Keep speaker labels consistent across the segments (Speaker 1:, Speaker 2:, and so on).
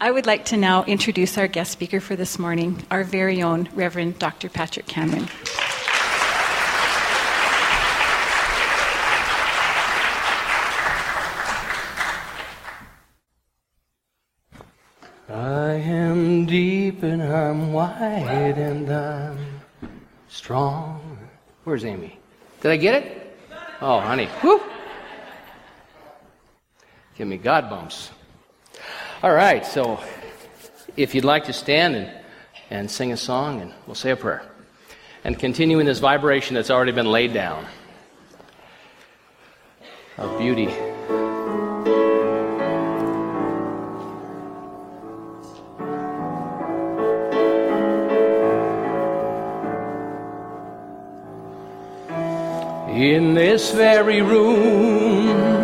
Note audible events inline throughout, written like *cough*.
Speaker 1: I would like to now introduce our guest speaker for this morning, our very own Reverend Dr. Patrick Cameron.
Speaker 2: I am deep and I'm wide and I'm strong. Where's Amy? Did I get it? Oh, honey. Whoo! Give me God bumps. All right, so if you'd like to stand and, and sing a song, and we'll say a prayer. And continue in this vibration that's already been laid down of beauty. In this very room,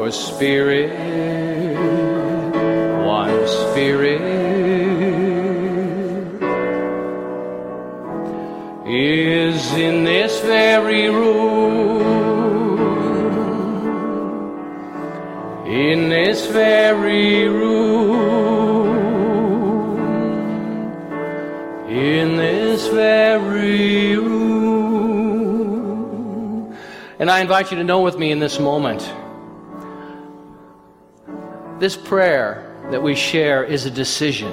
Speaker 2: For Spirit, one Spirit, is in this very room. In this very room. In this very room. And I invite you to know with me in this moment this prayer that we share is a decision.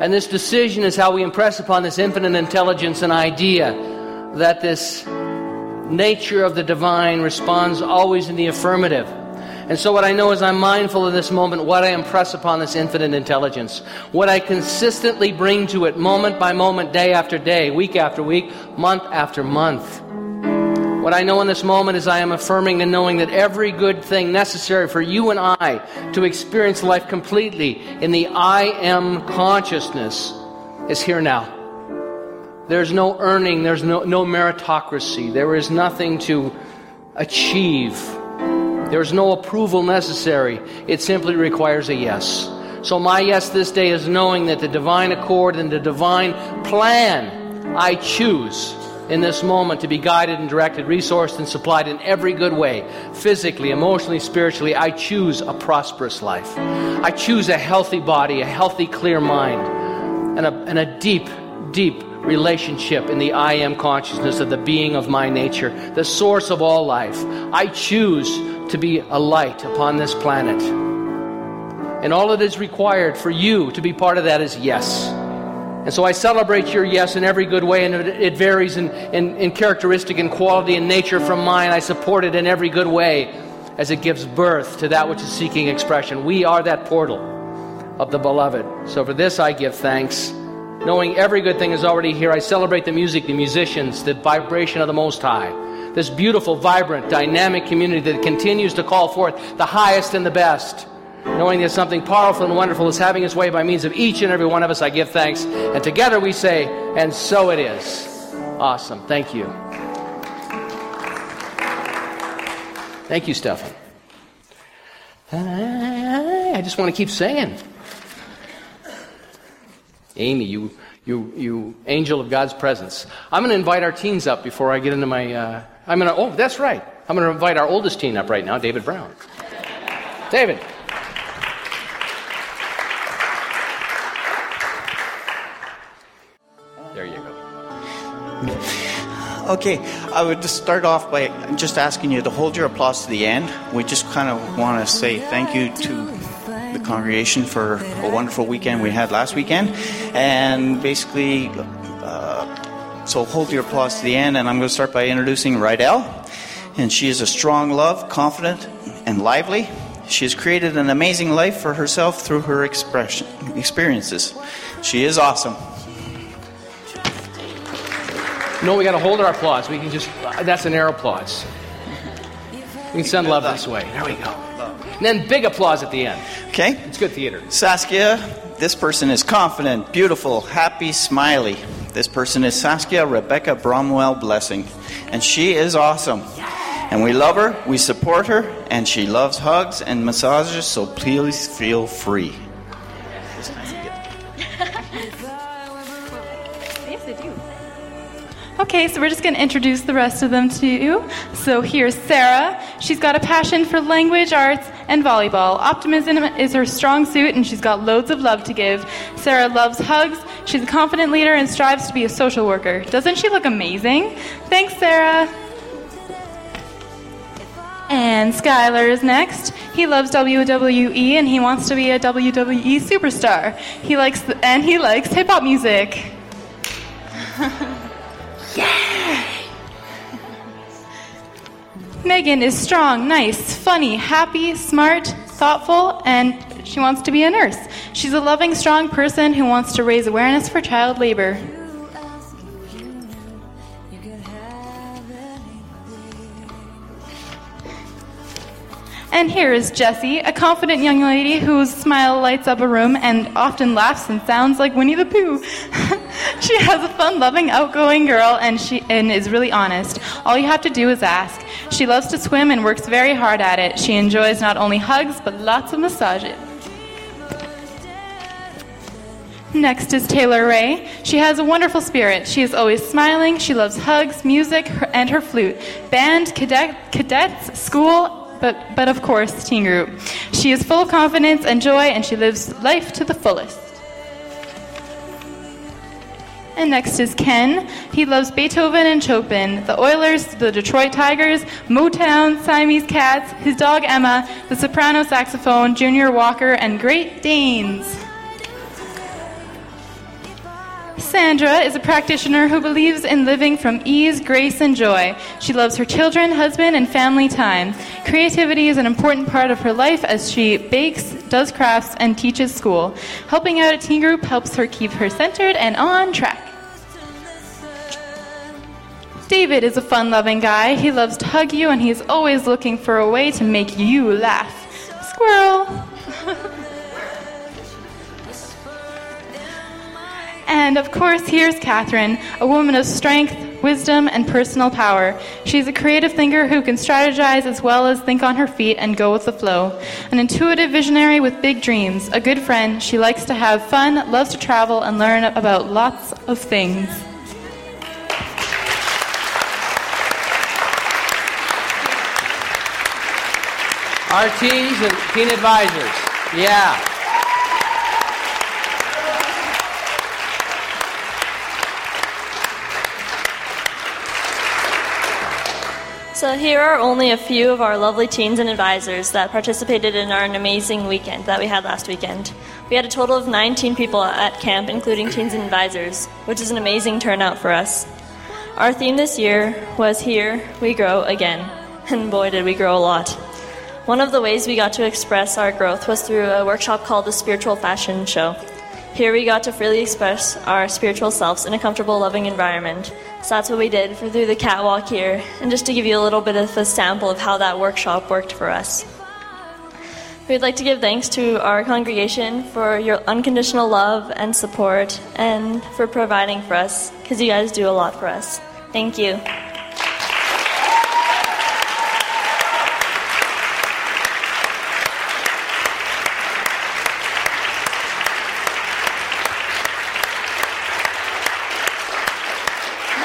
Speaker 2: And this decision is how we impress upon this infinite intelligence an idea that this nature of the divine responds always in the affirmative. And so, what I know is I'm mindful in this moment what I impress upon this infinite intelligence, what I consistently bring to it moment by moment, day after day, week after week, month after month. What I know in this moment is I am affirming and knowing that every good thing necessary for you and I to experience life completely in the I am consciousness is here now. There's no earning, there's no, no meritocracy, there is nothing to achieve. There's no approval necessary. It simply requires a yes. So, my yes this day is knowing that the divine accord and the divine plan I choose in this moment to be guided and directed, resourced and supplied in every good way physically, emotionally, spiritually. I choose a prosperous life. I choose a healthy body, a healthy, clear mind, and a, and a deep, deep relationship in the I am consciousness of the being of my nature, the source of all life. I choose to be a light upon this planet. And all that is required for you to be part of that is yes. And so I celebrate your yes in every good way, and it varies in, in, in, characteristic and quality and nature from mine. I support it in every good way as it gives birth to that which is seeking expression. We are that portal of the beloved. So for this I give thanks. Knowing every good thing is already here, I celebrate the music, the musicians, the vibration of the Most High. This beautiful, vibrant, dynamic community that continues to call forth the highest and the best. Knowing that something powerful and wonderful is having its way by means of each and every one of us, I give thanks. And together we say, and so it is. Awesome. Thank you. Thank you, Stefan. I just want to keep saying. Amy, you, you, you angel of God's presence. I'm going to invite our teens up before I get into my. Uh, I'm going to. Oh, that's right. I'm going to invite our oldest teen up right now, David Brown. David.
Speaker 3: Okay, I would just start off by just asking you to hold your applause to the end. We just kind of want to say thank you to the congregation for a wonderful weekend we had last weekend. And basically, uh, so hold your applause to the end, and I'm going to start by introducing Rydell. And she is a strong love, confident, and lively. She has created an amazing life for herself through her expression, experiences. She is awesome.
Speaker 2: No, we got to hold our applause. We can just, that's an air applause. We can send love this way. There we go. And then big applause at the end.
Speaker 3: Okay?
Speaker 2: It's good theater.
Speaker 3: Saskia, this person is confident, beautiful, happy, smiley. This person is Saskia Rebecca Bromwell Blessing, and she is awesome. And we love her, we support her, and she loves hugs and massages, so please feel free.
Speaker 4: Okay, so we're just going to introduce the rest of them to you. So here's Sarah. She's got a passion for language, arts, and volleyball. Optimism is her strong suit, and she's got loads of love to give. Sarah loves hugs. She's a confident leader and strives to be a social worker. Doesn't she look amazing? Thanks, Sarah. And Skylar is next. He loves WWE and he wants to be a WWE superstar. He likes and he likes hip hop music. *laughs* Megan is strong, nice, funny, happy, smart, thoughtful, and she wants to be a nurse. She's a loving, strong person who wants to raise awareness for child labor. And here is Jessie, a confident young lady whose smile lights up a room and often laughs and sounds like Winnie the Pooh. *laughs* *laughs* she has a fun loving, outgoing girl and she and is really honest. All you have to do is ask. She loves to swim and works very hard at it. She enjoys not only hugs but lots of massages. Next is Taylor Ray. She has a wonderful spirit. She is always smiling. She loves hugs, music, her, and her flute. Band, cadet, cadets, school, but, but of course, teen group. She is full of confidence and joy, and she lives life to the fullest. And next is Ken. He loves Beethoven and Chopin, the Oilers, the Detroit Tigers, Motown, Siamese Cats, his dog Emma, the soprano saxophone, Junior Walker, and Great Danes. Sandra is a practitioner who believes in living from ease, grace, and joy. She loves her children, husband, and family time. Creativity is an important part of her life as she bakes, does crafts, and teaches school. Helping out a teen group helps her keep her centered and on track. David is a fun loving guy. He loves to hug you and he's always looking for a way to make you laugh. Squirrel! *laughs* And of course, here's Catherine, a woman of strength, wisdom, and personal power. She's a creative thinker who can strategize as well as think on her feet and go with the flow. An intuitive visionary with big dreams, a good friend. She likes to have fun, loves to travel, and learn about lots of things.
Speaker 2: Our teens and teen advisors. Yeah.
Speaker 5: So here are only a few of our lovely teens and advisors that participated in our amazing weekend that we had last weekend. We had a total of 19 people at camp, including teens and advisors, which is an amazing turnout for us. Our theme this year was Here We Grow Again, *laughs* and boy, did we grow a lot. One of the ways we got to express our growth was through a workshop called the Spiritual Fashion Show. Here we got to freely express our spiritual selves in a comfortable, loving environment. So that's what we did for through the catwalk here, and just to give you a little bit of a sample of how that workshop worked for us. We'd like to give thanks to our congregation for your unconditional love and support and for providing for us, because you guys do a lot for us. Thank you.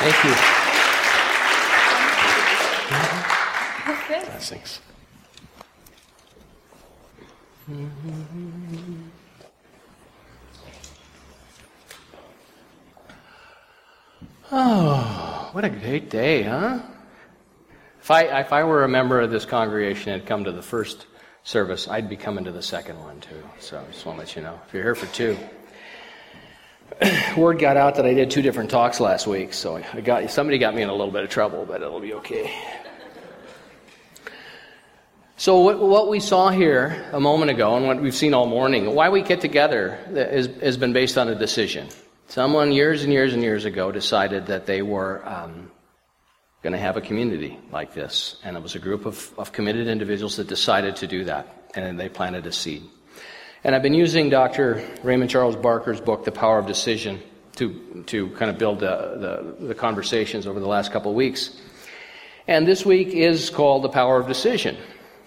Speaker 2: Thank you. Blessings. Oh, what a great day, huh? If I, if I were a member of this congregation and had come to the first service, I'd be coming to the second one too. So I just want to let you know. If you're here for two, *sighs* word got out that I did two different talks last week, so I got somebody got me in a little bit of trouble, but it'll be okay. So what, we saw here a moment ago, and what we've seen all morning, why we get together has been based on a decision. Someone years and years and years ago decided that they were um, going to have a community like this, and it was a group of, of committed individuals that decided to do that. and they planted a seed. And I've been using Dr. Raymond Charles Barker's book, The Power of Decision, to, to kind of build the, the, the conversations over the last couple of weeks. And this week is called The Power of Decision.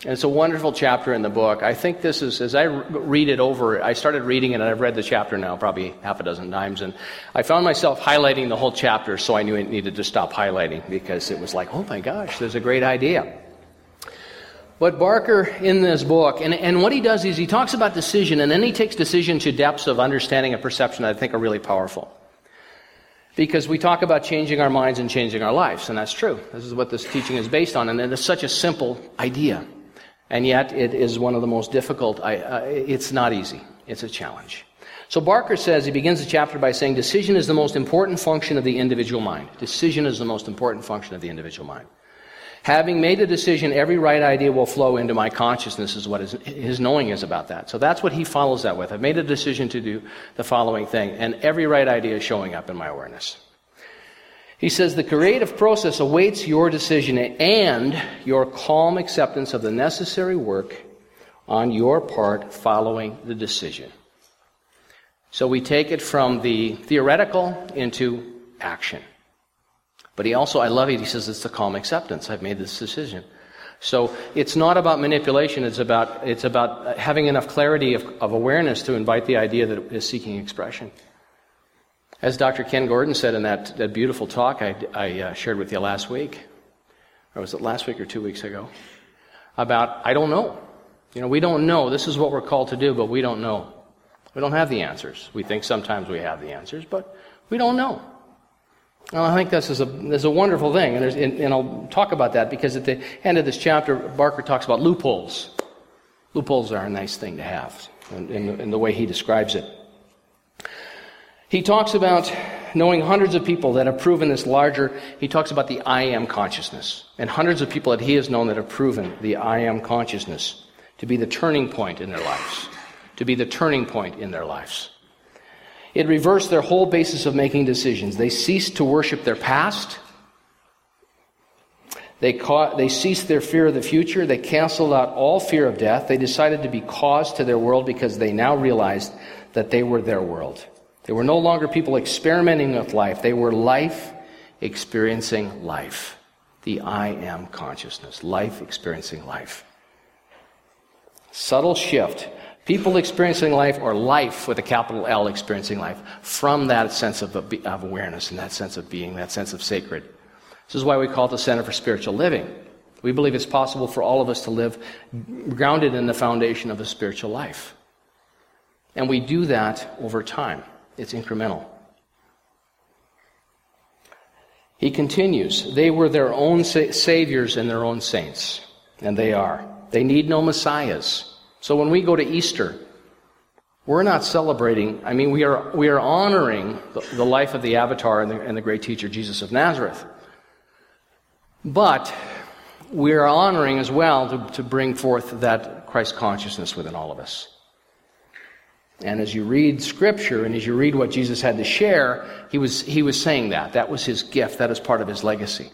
Speaker 2: And it's a wonderful chapter in the book. I think this is, as I read it over, I started reading it and I've read the chapter now probably half a dozen times. And I found myself highlighting the whole chapter, so I knew I needed to stop highlighting because it was like, oh my gosh, there's a great idea. But Barker, in this book, and, and what he does is he talks about decision and then he takes decision to depths of understanding and perception that I think are really powerful. Because we talk about changing our minds and changing our lives, and that's true. This is what this teaching is based on, and it is such a simple idea. And yet, it is one of the most difficult. I, uh, it's not easy, it's a challenge. So, Barker says, he begins the chapter by saying, Decision is the most important function of the individual mind. Decision is the most important function of the individual mind. Having made a decision, every right idea will flow into my consciousness, is what his, his knowing is about that. So that's what he follows that with. I've made a decision to do the following thing, and every right idea is showing up in my awareness. He says the creative process awaits your decision and your calm acceptance of the necessary work on your part following the decision. So we take it from the theoretical into action. But he also, I love it, he says it's the calm acceptance. I've made this decision. So it's not about manipulation, it's about, it's about having enough clarity of, of awareness to invite the idea that is seeking expression. As Dr. Ken Gordon said in that, that beautiful talk I, I uh, shared with you last week, or was it last week or two weeks ago, about I don't know. You know, we don't know. This is what we're called to do, but we don't know. We don't have the answers. We think sometimes we have the answers, but we don't know. And I think this is a, this is a wonderful thing, and, and, and I'll talk about that because at the end of this chapter, Barker talks about loopholes. Loopholes are a nice thing to have in, in, in the way he describes it. He talks about knowing hundreds of people that have proven this larger. He talks about the I am consciousness and hundreds of people that he has known that have proven the I am consciousness to be the turning point in their lives, to be the turning point in their lives. It reversed their whole basis of making decisions. They ceased to worship their past. They, caught, they ceased their fear of the future. They canceled out all fear of death. They decided to be cause to their world because they now realized that they were their world. They were no longer people experimenting with life, they were life experiencing life. The I am consciousness, life experiencing life. Subtle shift. People experiencing life, or life with a capital L experiencing life, from that sense of, of awareness and that sense of being, that sense of sacred. This is why we call it the Center for Spiritual Living. We believe it's possible for all of us to live grounded in the foundation of a spiritual life. And we do that over time. It's incremental. He continues, they were their own sa- saviors and their own saints, and they are. They need no messiahs. So when we go to Easter, we're not celebrating, I mean, we are, we are honoring the, the life of the avatar and the, and the great teacher, Jesus of Nazareth. But we are honoring as well to, to bring forth that Christ consciousness within all of us. And as you read scripture and as you read what Jesus had to share, he was, he was saying that. That was his gift. That is part of his legacy.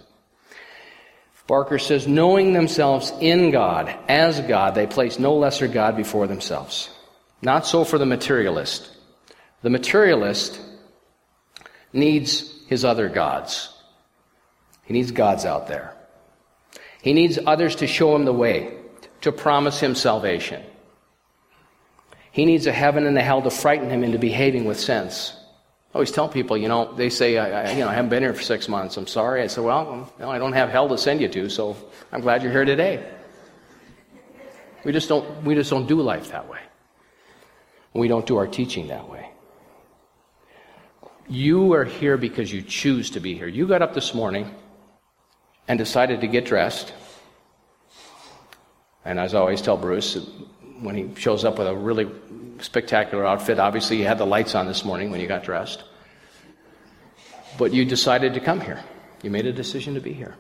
Speaker 2: Barker says, knowing themselves in God, as God, they place no lesser God before themselves. Not so for the materialist. The materialist needs his other gods. He needs gods out there. He needs others to show him the way, to promise him salvation. He needs a heaven and a hell to frighten him into behaving with sense. I always tell people, you know, they say, I, I, you know, I haven't been here for six months. I'm sorry. I said, well, know, I don't have hell to send you to, so I'm glad you're here today. We just don't, we just don't do life that way. We don't do our teaching that way. You are here because you choose to be here. You got up this morning and decided to get dressed. And as I always tell Bruce, when he shows up with a really spectacular outfit. Obviously, you had the lights on this morning when you got dressed. But you decided to come here. You made a decision to be here.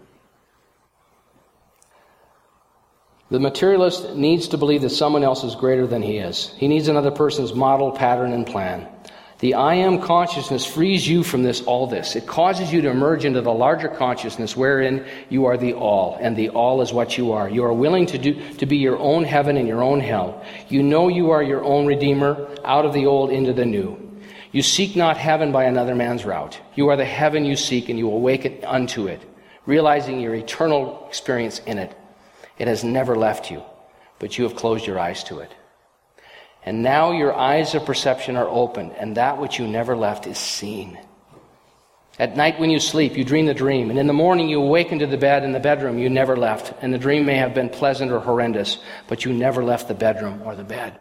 Speaker 2: The materialist needs to believe that someone else is greater than he is. He needs another person's model, pattern, and plan. The I am consciousness frees you from this all this. It causes you to emerge into the larger consciousness wherein you are the all, and the all is what you are. You are willing to do to be your own heaven and your own hell. You know you are your own redeemer out of the old into the new. You seek not heaven by another man's route. You are the heaven you seek, and you awaken unto it, realizing your eternal experience in it. It has never left you, but you have closed your eyes to it. And now your eyes of perception are opened, and that which you never left is seen. At night when you sleep, you dream the dream, and in the morning you awaken to the bed in the bedroom you never left, and the dream may have been pleasant or horrendous, but you never left the bedroom or the bed.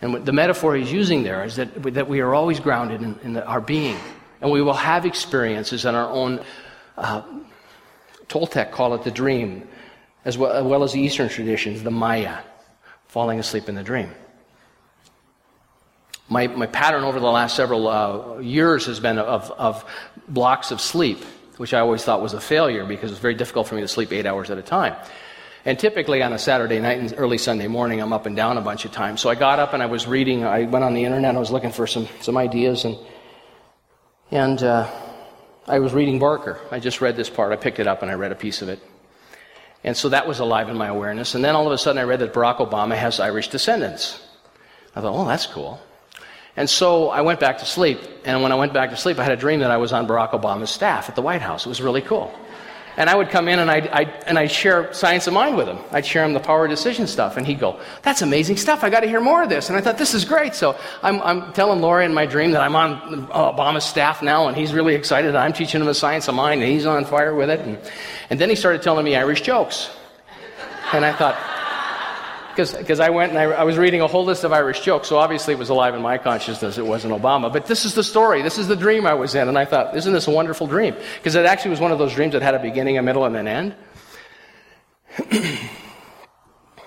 Speaker 2: And the metaphor he's using there is that, that we are always grounded in, in the, our being, and we will have experiences in our own. Uh, Toltec call it the dream, as well, as well as the Eastern traditions, the Maya, falling asleep in the dream my, my pattern over the last several uh, years has been of, of blocks of sleep, which I always thought was a failure because it's very difficult for me to sleep eight hours at a time. And typically on a Saturday night and early Sunday morning, I'm up and down a bunch of times. So I got up and I was reading. I went on the internet. I was looking for some, some ideas, and and uh, I was reading Barker. I just read this part. I picked it up and I read a piece of it. And so that was alive in my awareness. And then all of a sudden, I read that Barack Obama has Irish descendants. I thought, oh, that's cool. And so I went back to sleep. And when I went back to sleep, I had a dream that I was on Barack Obama's staff at the White House. It was really cool. And I would come in and I'd, I'd, and I'd share science of mind with him. I'd share him the power decision stuff. And he'd go, That's amazing stuff. I got to hear more of this. And I thought, This is great. So I'm, I'm telling Laurie in my dream that I'm on Obama's staff now and he's really excited. I'm teaching him the science of mind and he's on fire with it. And, and then he started telling me Irish jokes. And I thought, because I went and I, I, was reading a whole list of Irish jokes, so obviously it was alive in my consciousness. It wasn't Obama. But this is the story. This is the dream I was in. And I thought, isn't this a wonderful dream? Because it actually was one of those dreams that had a beginning, a middle, and an end. *clears throat*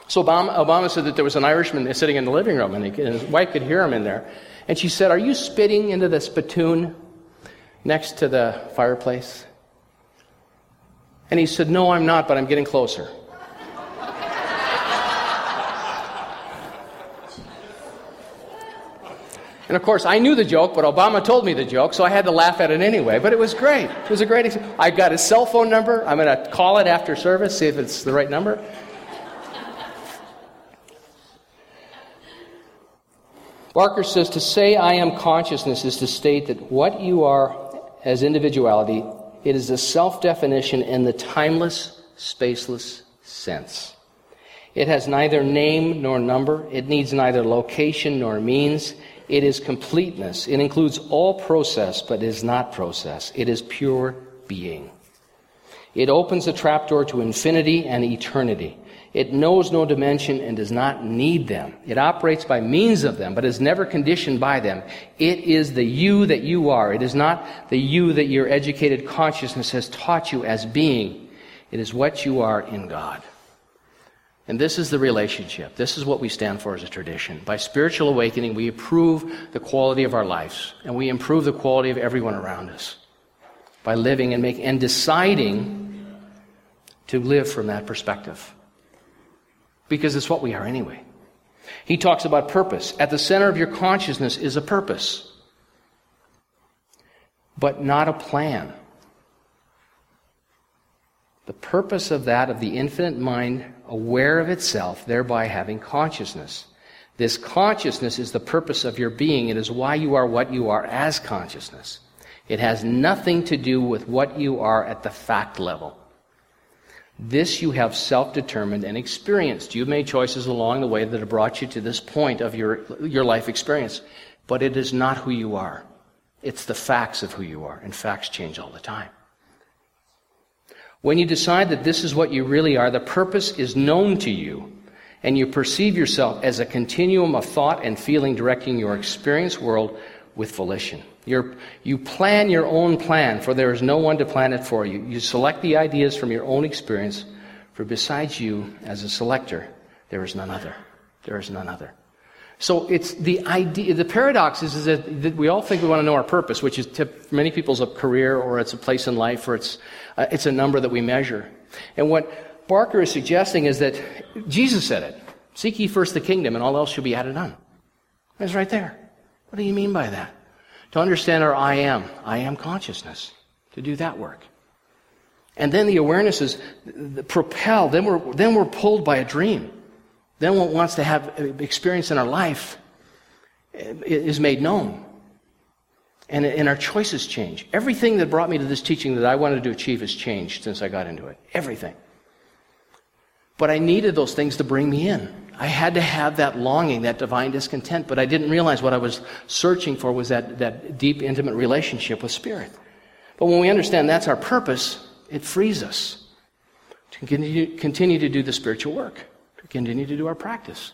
Speaker 2: so Obama, Obama, said that there was an Irishman sitting in the living room, and, he, and his wife could hear him in there. And she said, Are you spitting into the spittoon next to the fireplace? And he said, No, I'm not, but I'm getting closer. And of course, I knew the joke, but Obama told me the joke, so I had to laugh at it anyway. But it was great. It was a great experience. I got his cell phone number. I'm going to call it after service, see if it's the right number. Barker says to say I am consciousness is to state that what you are as individuality, it is a self definition in the timeless, spaceless sense. It has neither name nor number. It needs neither location nor means. It is completeness. It includes all process, but is not process. It is pure being. It opens a trapdoor to infinity and eternity. It knows no dimension and does not need them. It operates by means of them, but is never conditioned by them. It is the you that you are. It is not the you that your educated consciousness has taught you as being. It is what you are in God. And this is the relationship. This is what we stand for as a tradition. By spiritual awakening, we improve the quality of our lives, and we improve the quality of everyone around us by living and making and deciding to live from that perspective. Because it's what we are anyway. He talks about purpose. At the center of your consciousness is a purpose, but not a plan. The purpose of that, of the infinite mind, aware of itself, thereby having consciousness. This consciousness is the purpose of your being. It is why you are what you are as consciousness. It has nothing to do with what you are at the fact level. This you have self determined and experienced. You've made choices along the way that have brought you to this point of your, your life experience. But it is not who you are. It's the facts of who you are, and facts change all the time. When you decide that this is what you really are, the purpose is known to you, and you perceive yourself as a continuum of thought and feeling directing your experience world with volition. You're, you plan your own plan, for there is no one to plan it for you. You select the ideas from your own experience, for besides you, as a selector, there is none other. There is none other. So it's the idea, the paradox is, is that, we all think we want to know our purpose, which is to, many people's a career or it's a place in life or it's, uh, it's a number that we measure. And what Barker is suggesting is that Jesus said it. Seek ye first the kingdom and all else shall be added on. It's right there. What do you mean by that? to understand our I am, I am consciousness, to do that work. And then the awareness is propelled, then we're, then we're pulled by a dream. Then what wants to have experience in our life is made known. And, and our choices change. Everything that brought me to this teaching that I wanted to achieve has changed since I got into it. Everything. But I needed those things to bring me in. I had to have that longing, that divine discontent, but I didn't realize what I was searching for was that, that deep, intimate relationship with Spirit. But when we understand that's our purpose, it frees us to continue, continue to do the spiritual work, continue to do our practice,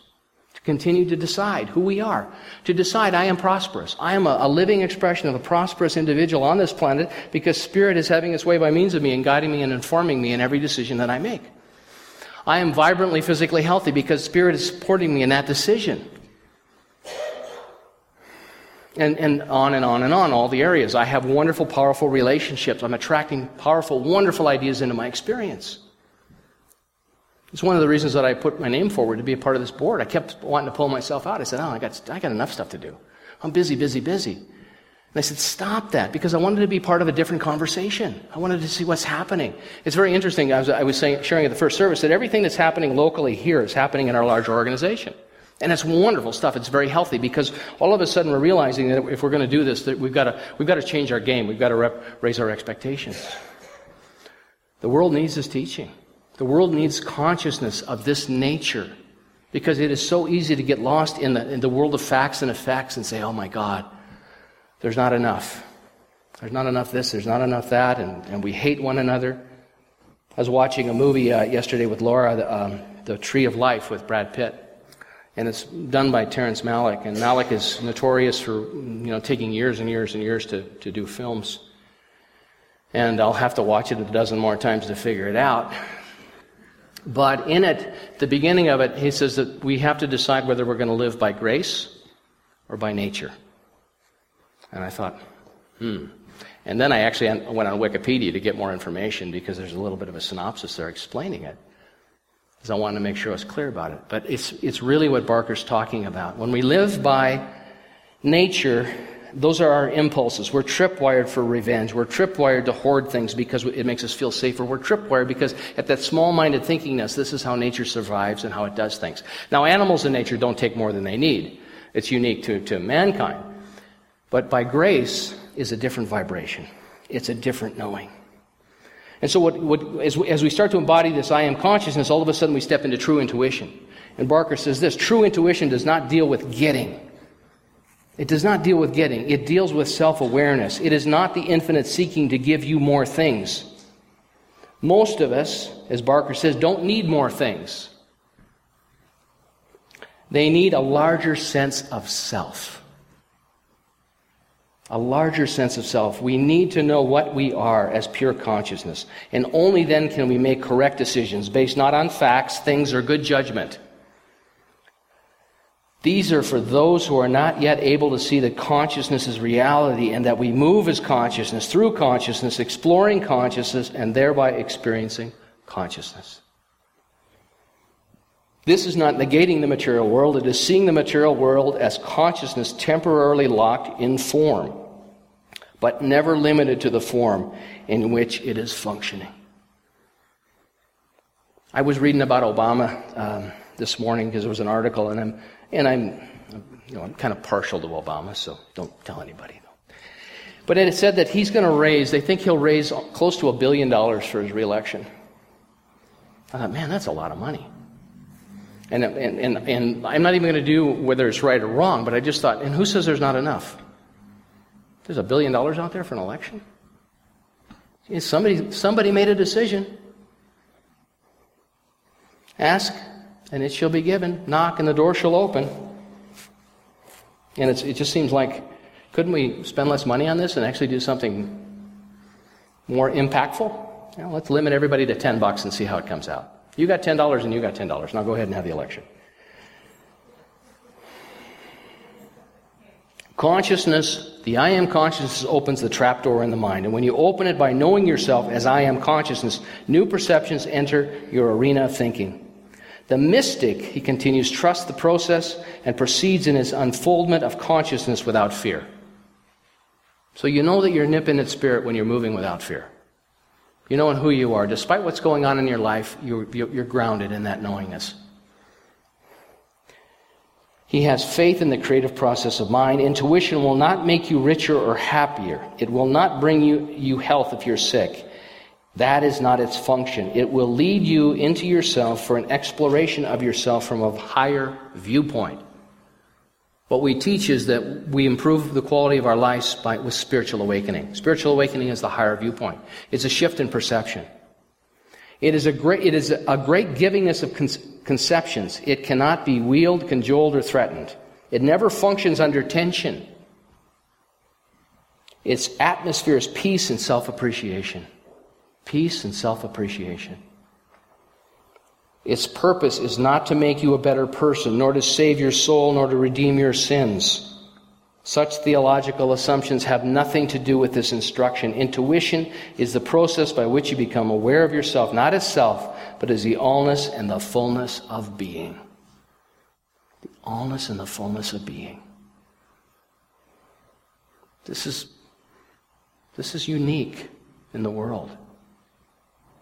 Speaker 2: to continue to decide who we are, to decide I am prosperous. I am a, a living expression of a prosperous individual on this planet because Spirit is having its way by means of me and guiding me and informing me in every decision that I make. I am vibrantly physically healthy because Spirit is supporting me in that decision. And, and on and on and on, all the areas. I have wonderful, powerful relationships. I'm attracting powerful, wonderful ideas into my experience. It's one of the reasons that I put my name forward to be a part of this board. I kept wanting to pull myself out. I said, Oh, I got, I got enough stuff to do. I'm busy, busy, busy. And I said, stop that, because I wanted to be part of a different conversation. I wanted to see what's happening. It's very interesting. I was, I was saying, sharing at the first service that everything that's happening locally here is happening in our larger organization. And it's wonderful stuff. It's very healthy because all of a sudden we're realizing that if we're going to do this, that we've got to, we've got to change our game. We've got to rep, raise our expectations. The world needs this teaching. The world needs consciousness of this nature because it is so easy to get lost in the, in the world of facts and effects and say, oh my God, there's not enough. There's not enough this, there's not enough that, and, and we hate one another. I was watching a movie uh, yesterday with Laura, the, um, the Tree of Life with Brad Pitt. And it's done by Terrence Malick. And Malick is notorious for, you know, taking years and years and years to, to do films. And I'll have to watch it a dozen more times to figure it out. But in it, the beginning of it, he says that we have to decide whether we're going to live by grace or by nature. And I thought, hmm. And then I actually went on Wikipedia to get more information because there's a little bit of a synopsis there explaining it. Because I wanted to make sure I was clear about it. But it's, it's really what Barker's talking about. When we live by nature, those are our impulses. We're tripwired for revenge. We're tripwired to hoard things because it makes us feel safer. We're tripwired because at that small minded thinkingness, this is how nature survives and how it does things. Now, animals in nature don't take more than they need. It's unique to, to mankind. But by grace is a different vibration, it's a different knowing. And so, what, what, as, we, as we start to embody this I am consciousness, all of a sudden we step into true intuition. And Barker says this true intuition does not deal with getting. It does not deal with getting, it deals with self awareness. It is not the infinite seeking to give you more things. Most of us, as Barker says, don't need more things. They need a larger sense of self a larger sense of self. We need to know what we are as pure consciousness. And only then can we make correct decisions based not on facts, things, or good judgment. These are for those who are not yet able to see that consciousness is reality and that we move as consciousness through consciousness, exploring consciousness, and thereby experiencing consciousness. This is not negating the material world, it is seeing the material world as consciousness temporarily locked in form, but never limited to the form in which it is functioning. I was reading about Obama um, this morning because there was an article, and I'm, and I'm, you know, I'm kind of partial to Obama, so don't tell anybody. But it said that he's going to raise, they think he'll raise close to a billion dollars for his reelection. I thought, man, that's a lot of money. And, and, and, and I'm not even going to do whether it's right or wrong, but I just thought, and who says there's not enough? There's a billion dollars out there for an election? Somebody, somebody made a decision. Ask, and it shall be given. Knock, and the door shall open. And it just seems like, couldn't we spend less money on this and actually do something more impactful? You know, let's limit everybody to 10 bucks and see how it comes out. You got $10 and you got $10. Now go ahead and have the election. Consciousness, the I am consciousness opens the trapdoor in the mind. And when you open it by knowing yourself as I am consciousness, new perceptions enter your arena of thinking. The mystic, he continues, trusts the process and proceeds in his unfoldment of consciousness without fear. So you know that you're nipping at spirit when you're moving without fear. You know who you are. Despite what's going on in your life, you're, you're grounded in that knowingness. He has faith in the creative process of mind. Intuition will not make you richer or happier. It will not bring you, you health if you're sick. That is not its function. It will lead you into yourself for an exploration of yourself from a higher viewpoint. What we teach is that we improve the quality of our lives by, with spiritual awakening. Spiritual awakening is the higher viewpoint. It's a shift in perception. It is a great, it is a great givingness of con- conceptions. It cannot be wheeled, cajoled, or threatened. It never functions under tension. Its atmosphere is peace and self appreciation. Peace and self appreciation. Its purpose is not to make you a better person, nor to save your soul, nor to redeem your sins. Such theological assumptions have nothing to do with this instruction. Intuition is the process by which you become aware of yourself, not as self, but as the allness and the fullness of being. The allness and the fullness of being. This is, this is unique in the world.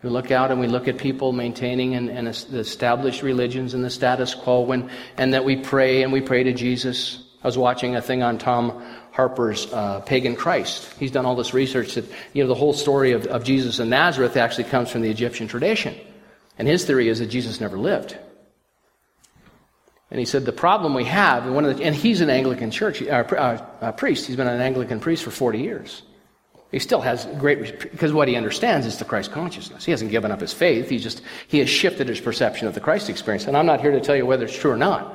Speaker 2: We look out and we look at people maintaining and, and established religions and the status quo, when, and that we pray and we pray to Jesus I was watching a thing on Tom Harpur's uh, Pagan Christ. He's done all this research that, you know, the whole story of, of Jesus in Nazareth actually comes from the Egyptian tradition. And his theory is that Jesus never lived. And he said the problem we have, and, one of the, and he's an Anglican church uh, uh, uh, priest. He's been an Anglican priest for 40 years. He still has great because what he understands is the Christ consciousness. He hasn't given up his faith. He just he has shifted his perception of the Christ experience. And I'm not here to tell you whether it's true or not.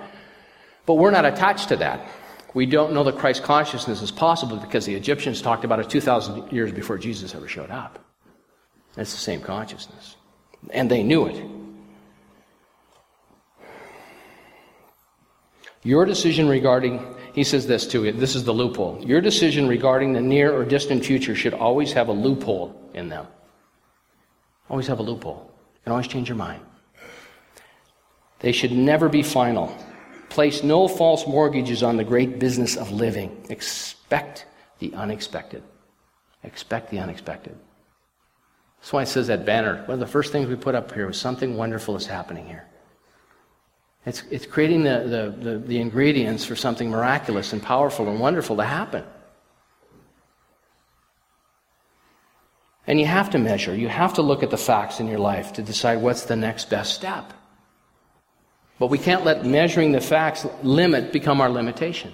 Speaker 2: But we're not attached to that. We don't know that Christ consciousness is possible because the Egyptians talked about it 2,000 years before Jesus ever showed up. It's the same consciousness. And they knew it. Your decision regarding, he says this too, this is the loophole. Your decision regarding the near or distant future should always have a loophole in them. Always have a loophole. You can always change your mind. They should never be final. Place no false mortgages on the great business of living. Expect the unexpected. Expect the unexpected. That's why it says that banner. One of the first things we put up here was something wonderful is happening here. It's, it's creating the, the, the, the ingredients for something miraculous and powerful and wonderful to happen. And you have to measure, you have to look at the facts in your life to decide what's the next best step. But we can't let measuring the facts limit become our limitation.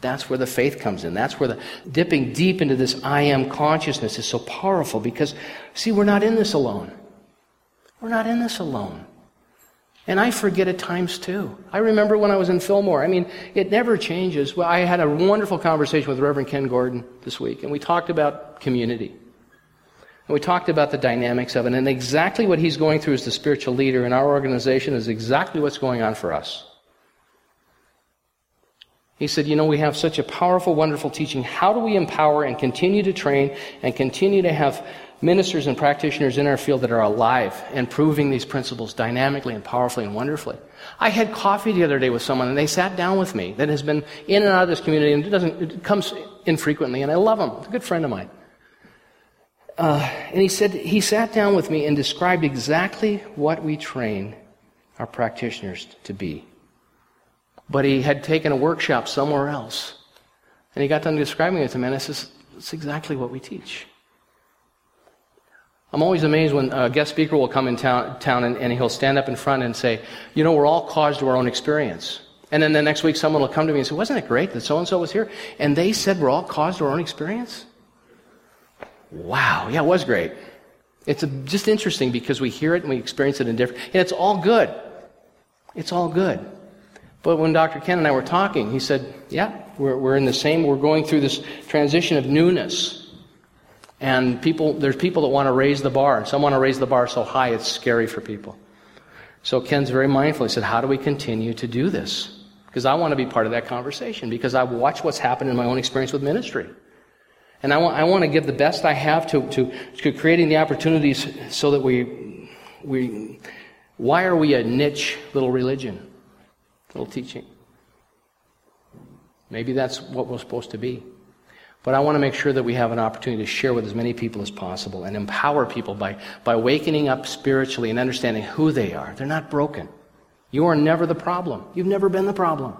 Speaker 2: That's where the faith comes in. That's where the dipping deep into this I am consciousness is so powerful because, see, we're not in this alone. We're not in this alone. And I forget at times too. I remember when I was in Fillmore. I mean, it never changes. Well, I had a wonderful conversation with Reverend Ken Gordon this week, and we talked about community. And we talked about the dynamics of it, and exactly what he's going through as the spiritual leader in our organization is exactly what's going on for us. He said, You know, we have such a powerful, wonderful teaching. How do we empower and continue to train and continue to have ministers and practitioners in our field that are alive and proving these principles dynamically and powerfully and wonderfully? I had coffee the other day with someone, and they sat down with me that has been in and out of this community and it, doesn't, it comes infrequently, and I love him. He's a good friend of mine. Uh, and he said, he sat down with me and described exactly what we train our practitioners to be. But he had taken a workshop somewhere else. And he got done describing it to me, and I says, It's exactly what we teach. I'm always amazed when a guest speaker will come in town, town and, and, he'll stand up in front and say, You know, we're all caused to our own experience. And then the next week, someone will come to me and say, Wasn't it great that so and so was here? And they said we're all caused to our own experience? Wow, yeah, it was great. It's a, just interesting because we hear it and we experience it in different, and it's all good. It's all good. But when Dr. Ken and I were talking, he said, yeah, we're, we're in the same, we're going through this transition of newness. And people, there's people that want to raise the bar, some want to raise the bar so high it's scary for people. So Ken's very mindful. He said, how do we continue to do this? Because I want to be part of that conversation because I watch what's happened in my own experience with ministry. And I want, I want to give the best I have to, to, to creating the opportunities so that we, we, why are we a niche little religion, little teaching? Maybe that's what we're supposed to be. But I want to make sure that we have an opportunity to share with as many people as possible and empower people by, by wakening up spiritually and understanding who they are. They're not broken. You are never the problem. You've never been the problem.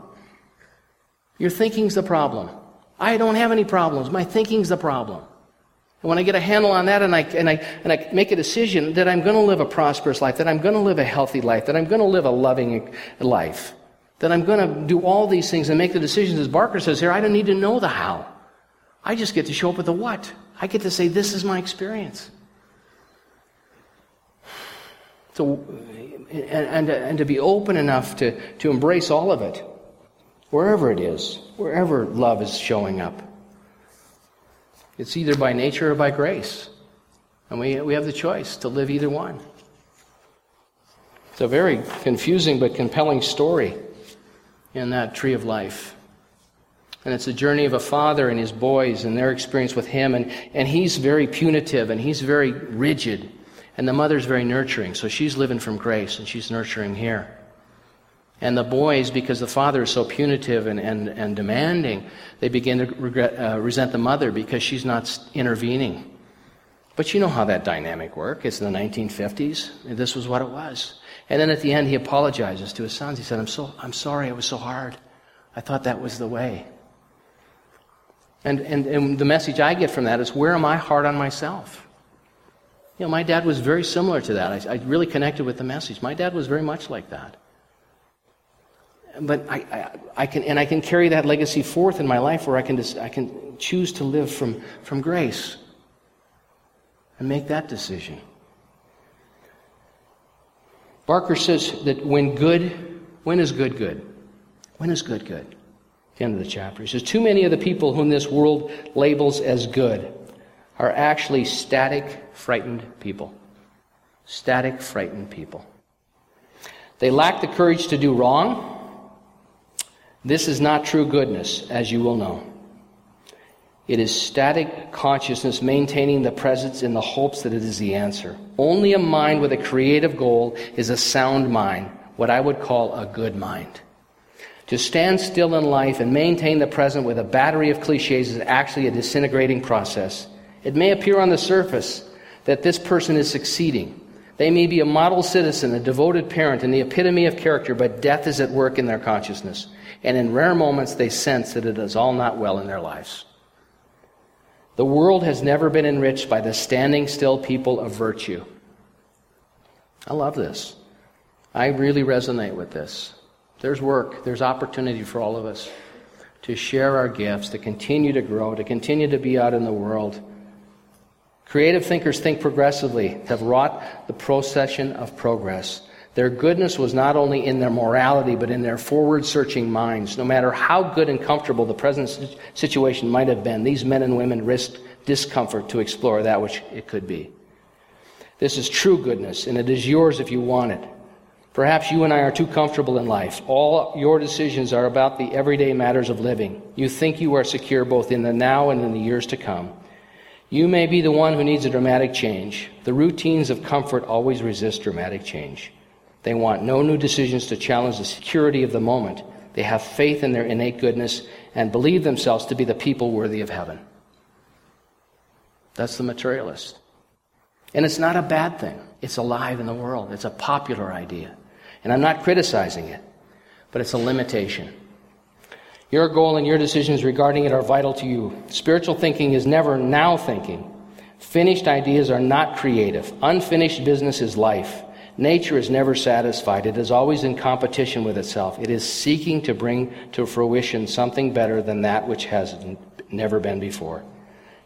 Speaker 2: Your thinking's the problem. I don't have any problems. My thinking's the problem. And when I get a handle on that and I, and I, and I make a decision that I'm going to live a prosperous life, that I'm going to live a healthy life, that I'm going to live a loving life, that I'm going to do all these things and make the decisions, as Barker says here, I don't need to know the how. I just get to show up with the what. I get to say, this is my experience. So, and, and, and to be open enough to, to embrace all of it, wherever it is, wherever love is showing up. It's either by nature or by grace. And we, we have the choice to live either one. It's a very confusing but compelling story in that tree of life. And it's a journey of a father and his boys and their experience with him. And, and he's very punitive and he's very rigid. And the mother's very nurturing. So she's living from grace and she's nurturing here. And the boys, because the father is so punitive and, and, and demanding, they begin to regret, uh, resent the mother because she's not intervening. But you know how that dynamic worked. It's in the 1950s. This was what it was. And then at the end, he apologizes to his sons. He said, I'm, so, I'm sorry it was so hard. I thought that was the way. And, and, and the message I get from that is where am I hard on myself? You know, my dad was very similar to that. I, I really connected with the message. My dad was very much like that. But I, I, I, can, and I can carry that legacy forth in my life where I can, I can choose to live from, from grace and make that decision. Barker says that when good, when is good good? When is good good? The end of the chapter. He says, Too many of the people whom this world labels as good are actually static, frightened people. Static, frightened people. They lack the courage to do wrong. This is not true goodness, as you will know. It is static consciousness maintaining the presence in the hopes that it is the answer. Only a mind with a creative goal is a sound mind, what I would call a good mind. To stand still in life and maintain the present with a battery of cliches is actually a disintegrating process. It may appear on the surface that this person is succeeding. They may be a model citizen, a devoted parent, and the epitome of character, but death is at work in their consciousness. And in rare moments, they sense that it is all not well in their lives. The world has never been enriched by the standing still people of virtue. I love this. I really resonate with this. There's work, there's opportunity for all of us to share our gifts, to continue to grow, to continue to be out in the world. Creative thinkers think progressively, have wrought the procession of progress. Their goodness was not only in their morality, but in their forward searching minds. No matter how good and comfortable the present situation might have been, these men and women risked discomfort to explore that which it could be. This is true goodness, and it is yours if you want it. Perhaps you and I are too comfortable in life. All your decisions are about the everyday matters of living. You think you are secure both in the now and in the years to come. You may be the one who needs a dramatic change. The routines of comfort always resist dramatic change. They want no new decisions to challenge the security of the moment. They have faith in their innate goodness and believe themselves to be the people worthy of heaven. That's the materialist. And it's not a bad thing. It's alive in the world. It's a popular idea. And I'm not criticizing it, but it's a limitation. Your goal and your decisions regarding it are vital to you. Spiritual thinking is never now thinking. Finished ideas are not creative. Unfinished business is life. Nature is never satisfied. It is always in competition with itself. It is seeking to bring to fruition something better than that which has never been before.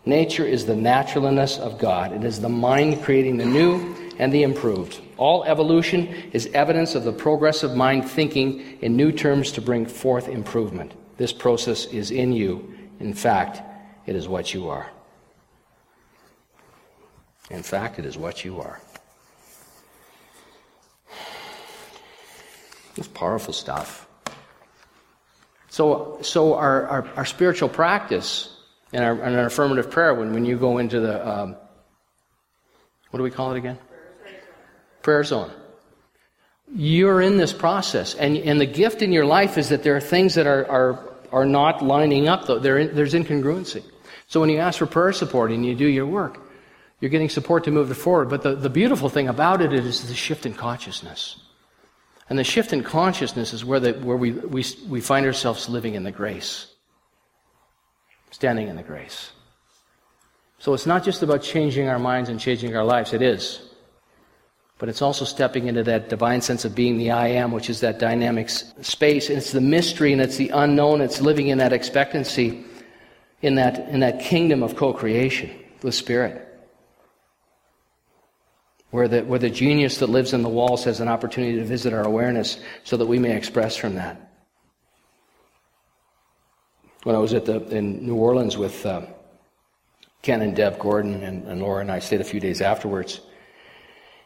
Speaker 2: Nature is the naturalness of God. It is the mind creating the new and the improved. All evolution is evidence of the progressive mind thinking in new terms to bring forth improvement. This process is in you. In fact, it is what you are. In fact, it is what you are. It's powerful stuff. So, so our, our, our spiritual practice and our, and our, affirmative prayer, when, when you go into the, um, what do we call it again? Prayer zone. You're in this process, and, and the gift in your life is that there are things that are, are, are not lining up, though. In, there's incongruency. So when you ask for prayer support and you do your work, you're getting support to move it forward. But the, the beautiful thing about it is the shift in consciousness. And the shift in consciousness is where, the, where we, we, we find ourselves living in the grace, standing in the grace. So it's not just about changing our minds and changing our lives, it is. But it's also stepping into that divine sense of being the I am, which is that dynamic space. And it's the mystery and it's the unknown. It's living in that expectancy, in that, in that kingdom of co creation with Spirit where the, where the genius that lives in the walls has an opportunity to visit our awareness so that we may express from that. When I was at the, in New Orleans with uh, Ken and Deb Gordon and, and Laura and I stayed a few days afterwards,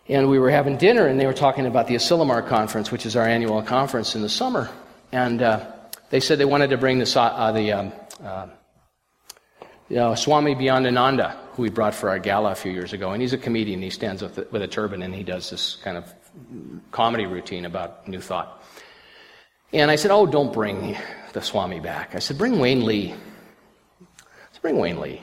Speaker 2: and we were having dinner and they were talking about the Asilomar Conference, which is our annual conference in the summer. And uh, they said they wanted to bring the, uh, the um, uh, you know, Swami Beyondananda, who we brought for our gala a few years ago, and he's a comedian. He stands with, with a turban and he does this kind of comedy routine about New Thought. And I said, Oh, don't bring the Swami back. I said, Bring Wayne Lee. Let's bring Wayne Lee.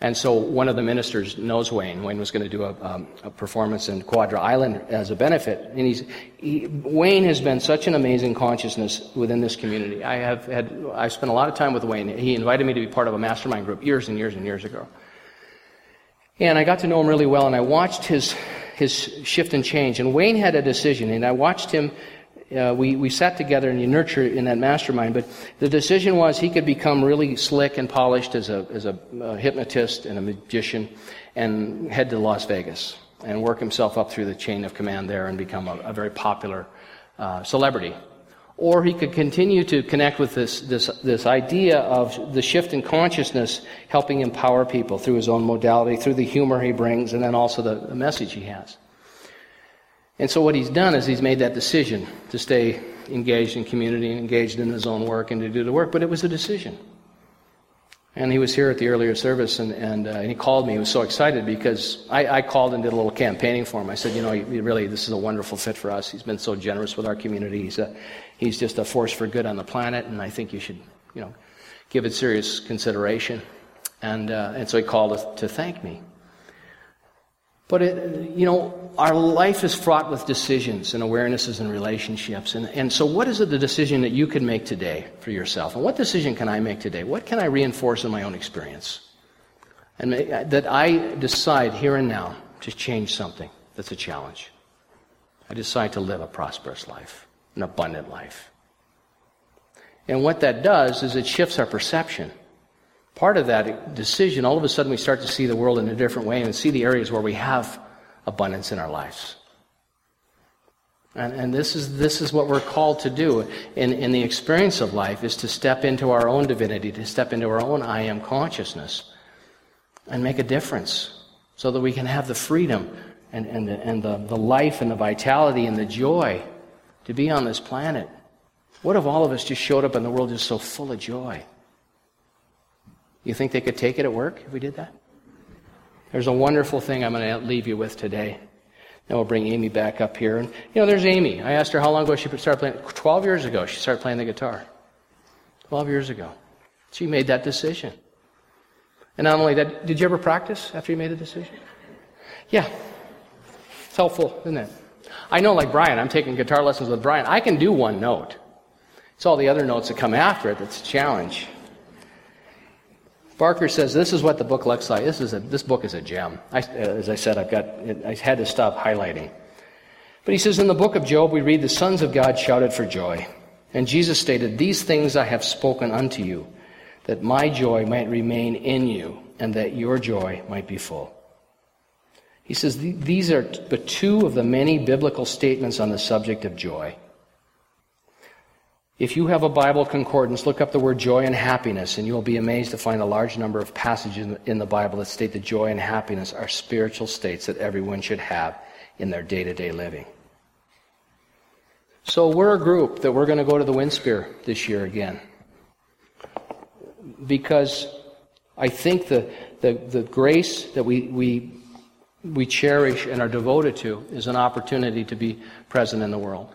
Speaker 2: And so one of the ministers knows Wayne. Wayne was going to do a, um, a performance in Quadra Island as a benefit. And he's, he, Wayne has been such an amazing consciousness within this community. I have had, I spent a lot of time with Wayne. He invited me to be part of a mastermind group years and years and years ago. And I got to know him really well and I watched his, his shift and change. And Wayne had a decision and I watched him uh, we, we sat together and you nurture in that mastermind. But the decision was he could become really slick and polished as a, as a, a hypnotist and a magician and head to Las Vegas and work himself up through the chain of command there and become a, a very popular uh, celebrity. Or he could continue to connect with this, this, this idea of the shift in consciousness, helping empower people through his own modality, through the humor he brings, and then also the, the message he has. And so what he's done is he's made that decision to stay engaged in community and engaged in his own work and to do the work, but it was a decision. And he was here at the earlier service, and, and, uh, and he called me. He was so excited because I, I, called and did a little campaigning for him. I said, you know, really, this is a wonderful fit for us. He's been so generous with our community. He's, a, he's just a force for good on the planet, and I think you should, you know, give it serious consideration. And, uh, and so he called to, to thank me. But, it, you know, our life is fraught with decisions and awarenesses and relationships. And, and so, what is it the decision that you can make today for yourself? And what decision can I make today? What can I reinforce in my own experience? And uh, that I decide here and now to change something that's a challenge. I decide to live a prosperous life, an abundant life. And what that does is it shifts our perception part of that decision, all of a sudden we start to see the world in a different way and see the areas where we have abundance in our lives. And, and this, is, this is what we're called to do in, in the experience of life is to step into our own divinity, to step into our own I am consciousness and make a difference so that we can have the freedom and, and, the, and the, the life and the vitality and the joy to be on this planet. What if all of us just showed up and the world is so full of joy? You think they could take it at work if we did that? There's a wonderful thing I'm going to leave you with today. Then we'll bring Amy back up here. And, you know, there's Amy. I asked her how long ago she started playing. 12 years ago, she started playing the guitar. 12 years ago. She made that decision. And not only that, did you ever practice after you made the decision? Yeah. It's helpful, isn't it? I know, like Brian, I'm taking guitar lessons with Brian. I can do one note. It's all the other notes that come after it that's a challenge. Barker says this is what the book looks like. This is a, this book is a gem. I, uh, as I said, I've got I had to stop highlighting. But he says in the book of Job we read the sons of God shouted for joy, and Jesus stated, "These things I have spoken unto you, that my joy might remain in you, and that your joy might be full." He says these are but two of the many biblical statements on the subject of joy. If you have a Bible concordance, look up the word joy and happiness, and you'll be amazed to find a large number of passages in the Bible that state that joy and happiness are spiritual states that everyone should have in their day to day living. So we're a group that we're going to go to the Winspear this year again. Because I think the, the, the grace that we, we, we cherish and are devoted to is an opportunity to be present in the world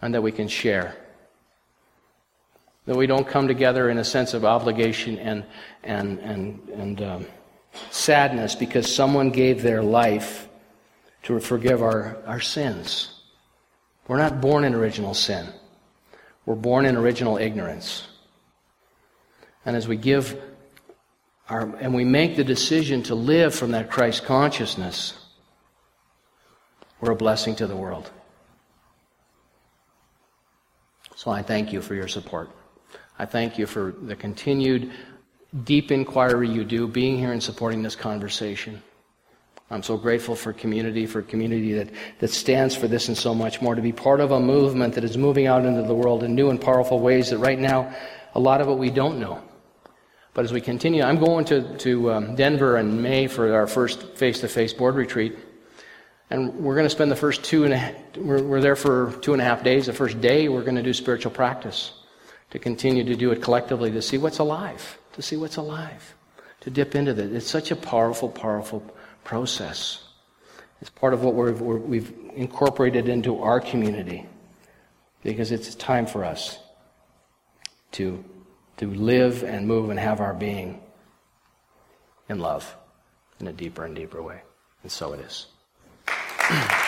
Speaker 2: and that we can share. That we don't come together in a sense of obligation and, and, and, and um, sadness because someone gave their life to forgive our, our sins. We're not born in original sin. We're born in original ignorance. And as we give our, and we make the decision to live from that Christ consciousness, we're a blessing to the world. So I thank you for your support. I thank you for the continued deep inquiry you do, being here and supporting this conversation. I'm so grateful for community, for community that, that stands for this and so much more, to be part of a movement that is moving out into the world in new and powerful ways that right now, a lot of it we don't know. But as we continue, I'm going to, to um, Denver in May for our first face to face board retreat. And we're going to spend the first two and a, we're, we're there for two and a half days. The first day, we're going to do spiritual practice to continue to do it collectively to see what's alive, to see what's alive, to dip into that. It's such a powerful, powerful process. It's part of what we have incorporated into our community because it's time for us to, to live and move and have our being in love in a deeper and deeper way. And so it is. Thank *clears throat* you.